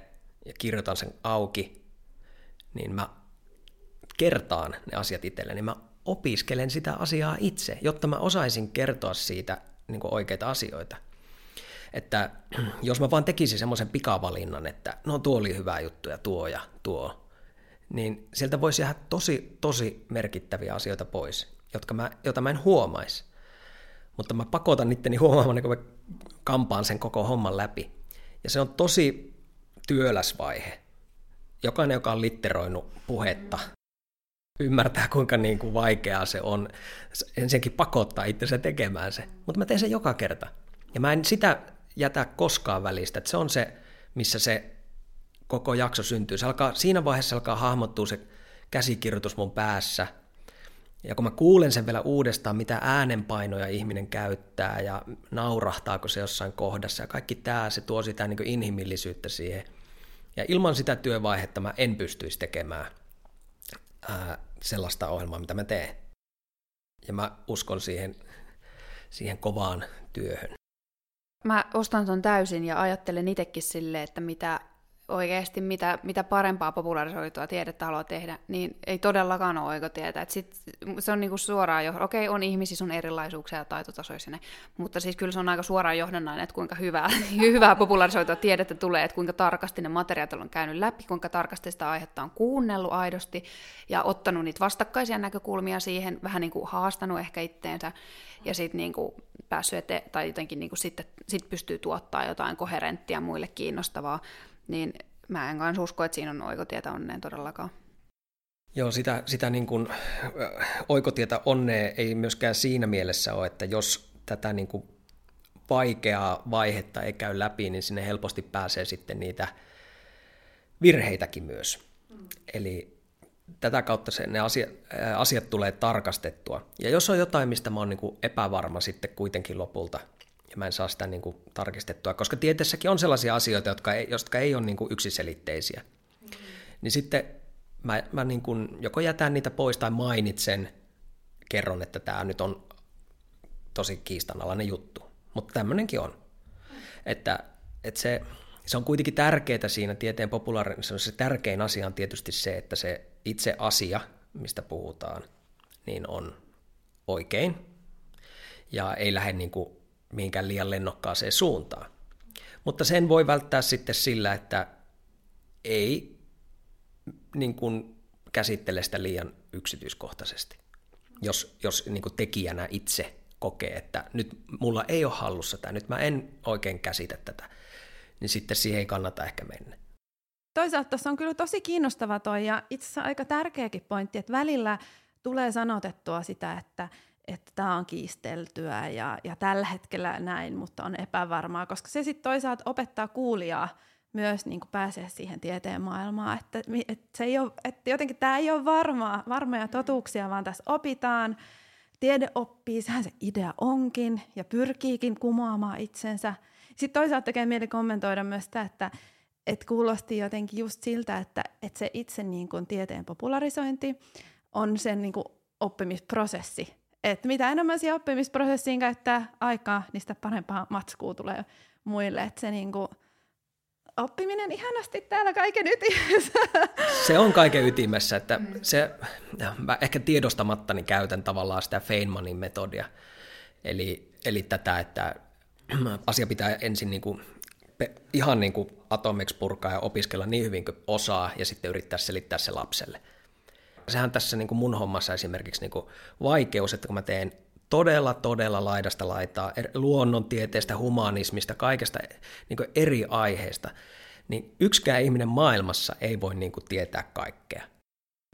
ja kirjoitan sen auki, niin mä kertaan ne asiat itselleni, niin mä opiskelen sitä asiaa itse, jotta mä osaisin kertoa siitä niin oikeita asioita. Että jos mä vaan tekisin semmoisen pikavalinnan, että no tuo oli hyvä juttu ja tuo ja tuo, niin sieltä voisi jäädä tosi, tosi merkittäviä asioita pois, jotka mä, joita mä en huomaisi. Mutta mä pakotan itteni huomaamaan, kun mä kampaan sen koko homman läpi. Ja se on tosi työläs vaihe. Jokainen, joka on litteroinut puhetta, ymmärtää, kuinka niin kuin vaikeaa se on ensinnäkin pakottaa itsensä tekemään se. Mutta mä teen sen joka kerta. Ja mä en sitä jätä koskaan välistä. Että se on se, missä se koko jakso syntyy. Se alkaa, siinä vaiheessa alkaa hahmottua se käsikirjoitus mun päässä. Ja kun mä kuulen sen vielä uudestaan, mitä äänenpainoja ihminen käyttää ja naurahtaako se jossain kohdassa ja kaikki tämä, se tuo sitä niin inhimillisyyttä siihen. Ja ilman sitä työvaihetta mä en pystyisi tekemään ää, sellaista ohjelmaa, mitä mä teen. Ja mä uskon siihen, siihen kovaan työhön. Mä ostan ton täysin ja ajattelen itsekin silleen, että mitä oikeasti mitä, mitä parempaa popularisoitua tiedettä haluaa tehdä, niin ei todellakaan ole oikotietä. Et sit, se on niinku suoraan jo, okei, on ihmisiä, sun erilaisuuksia ja taitotasoja sinne, mutta siis kyllä se on aika suoraan johdannainen, että kuinka hyvää, hyvää popularisoitua tiedettä tulee, että kuinka tarkasti ne materiaalit on käynyt läpi, kuinka tarkasti sitä aihetta on kuunnellut aidosti ja ottanut niitä vastakkaisia näkökulmia siihen, vähän niin kuin haastanut ehkä itteensä ja sitten niin päässyt eteen, tai jotenkin niin kuin sitten sit pystyy tuottaa jotain koherenttia muille kiinnostavaa niin mä en kanssa usko, että siinä on oikotietä onneen todellakaan. Joo, sitä, sitä niin kuin, oikotietä onnea ei myöskään siinä mielessä ole, että jos tätä niin kuin vaikeaa vaihetta ei käy läpi, niin sinne helposti pääsee sitten niitä virheitäkin myös. Mm. Eli tätä kautta se, ne asiat, asiat tulee tarkastettua. Ja jos on jotain, mistä mä oon niin kuin epävarma sitten kuitenkin lopulta, ja mä en saa sitä niin kuin tarkistettua, koska tieteessäkin on sellaisia asioita, jotka ei, jotka ei ole niin kuin yksiselitteisiä. Mm-hmm. Niin sitten mä, mä niin kuin joko jätän niitä pois tai mainitsen, kerron, että tämä nyt on tosi kiistanalainen juttu. Mutta tämmöinenkin on. Että, että se, se on kuitenkin tärkeää siinä tieteen populaarisoinnissa. Se tärkein asia on tietysti se, että se itse asia, mistä puhutaan, niin on oikein. Ja ei lähde niin kuin mihinkään liian lennokkaaseen suuntaan. Mutta sen voi välttää sitten sillä, että ei niin kuin käsittele sitä liian yksityiskohtaisesti. Jos, jos niin kuin tekijänä itse kokee, että nyt mulla ei ole hallussa tämä, nyt mä en oikein käsitä tätä, niin sitten siihen ei kannata ehkä mennä. Toisaalta tuossa on kyllä tosi kiinnostava toi ja itse asiassa aika tärkeäkin pointti, että välillä tulee sanotettua sitä, että että tämä on kiisteltyä ja, ja tällä hetkellä näin, mutta on epävarmaa, koska se sitten toisaalta opettaa kuulijaa myös niin kuin pääsee siihen tieteen maailmaan, että, että, se ei ole, että jotenkin tämä ei ole varmaa, varmoja totuuksia, vaan tässä opitaan, tiede oppii, sehän se idea onkin ja pyrkiikin kumoamaan itsensä. Sitten toisaalta tekee mieli kommentoida myös sitä, että, että kuulosti jotenkin just siltä, että, että se itse niin kuin tieteen popularisointi on sen niin kuin oppimisprosessi, että mitä enemmän siihen oppimisprosessiin käyttää aikaa, niin sitä parempaa matskua tulee muille. Että se niinku, oppiminen ihanasti täällä kaiken ytimessä. Se on kaiken ytimessä, että mm. se, mä ehkä tiedostamattani käytän tavallaan sitä Feynmanin metodia. Eli, eli tätä, että asia pitää ensin niin kuin, ihan niin kuin atomeksi purkaa ja opiskella niin hyvin kuin osaa ja sitten yrittää selittää se lapselle sehän tässä niin kuin mun hommassa esimerkiksi niin kuin vaikeus, että kun mä teen todella, todella laidasta laitaa luonnontieteestä, humanismista, kaikesta niin kuin eri aiheista, niin yksikään ihminen maailmassa ei voi niin kuin tietää kaikkea.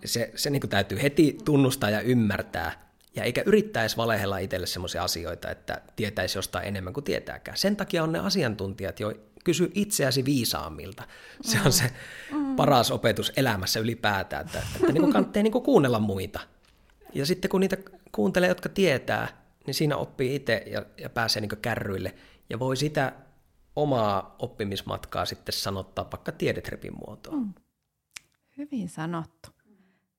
Se, se niin kuin täytyy heti tunnustaa ja ymmärtää, ja eikä yrittäisi valehella itselle sellaisia asioita, että tietäisi jostain enemmän kuin tietääkään. Sen takia on ne asiantuntijat, kysy itseäsi viisaammilta. Se on se paras opetus elämässä ylipäätään, että, että niin kannattaa niin kuunnella muita. Ja sitten kun niitä kuuntelee, jotka tietää, niin siinä oppii itse ja, ja pääsee niin kärryille. Ja voi sitä omaa oppimismatkaa sitten sanottaa vaikka tiedetrepin muotoon. Mm. Hyvin sanottu.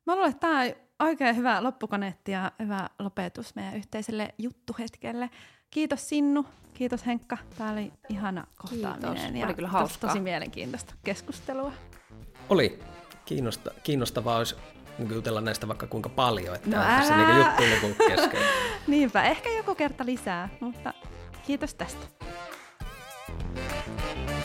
Mä luulen, että tämä on oikein hyvä loppukoneetti ja hyvä lopetus meidän yhteiselle juttuhetkelle. Kiitos Sinnu, kiitos Henkka. Tämä oli ihana kohtaaminen kiitos. ja oli kyllä hauskaa. tosi mielenkiintoista keskustelua. Oli. Kiinnosta, kiinnostavaa olisi jutella näistä vaikka kuinka paljon, että no onko se niin juttu niin kesken. Niinpä, ehkä joku kerta lisää, mutta kiitos tästä. thank you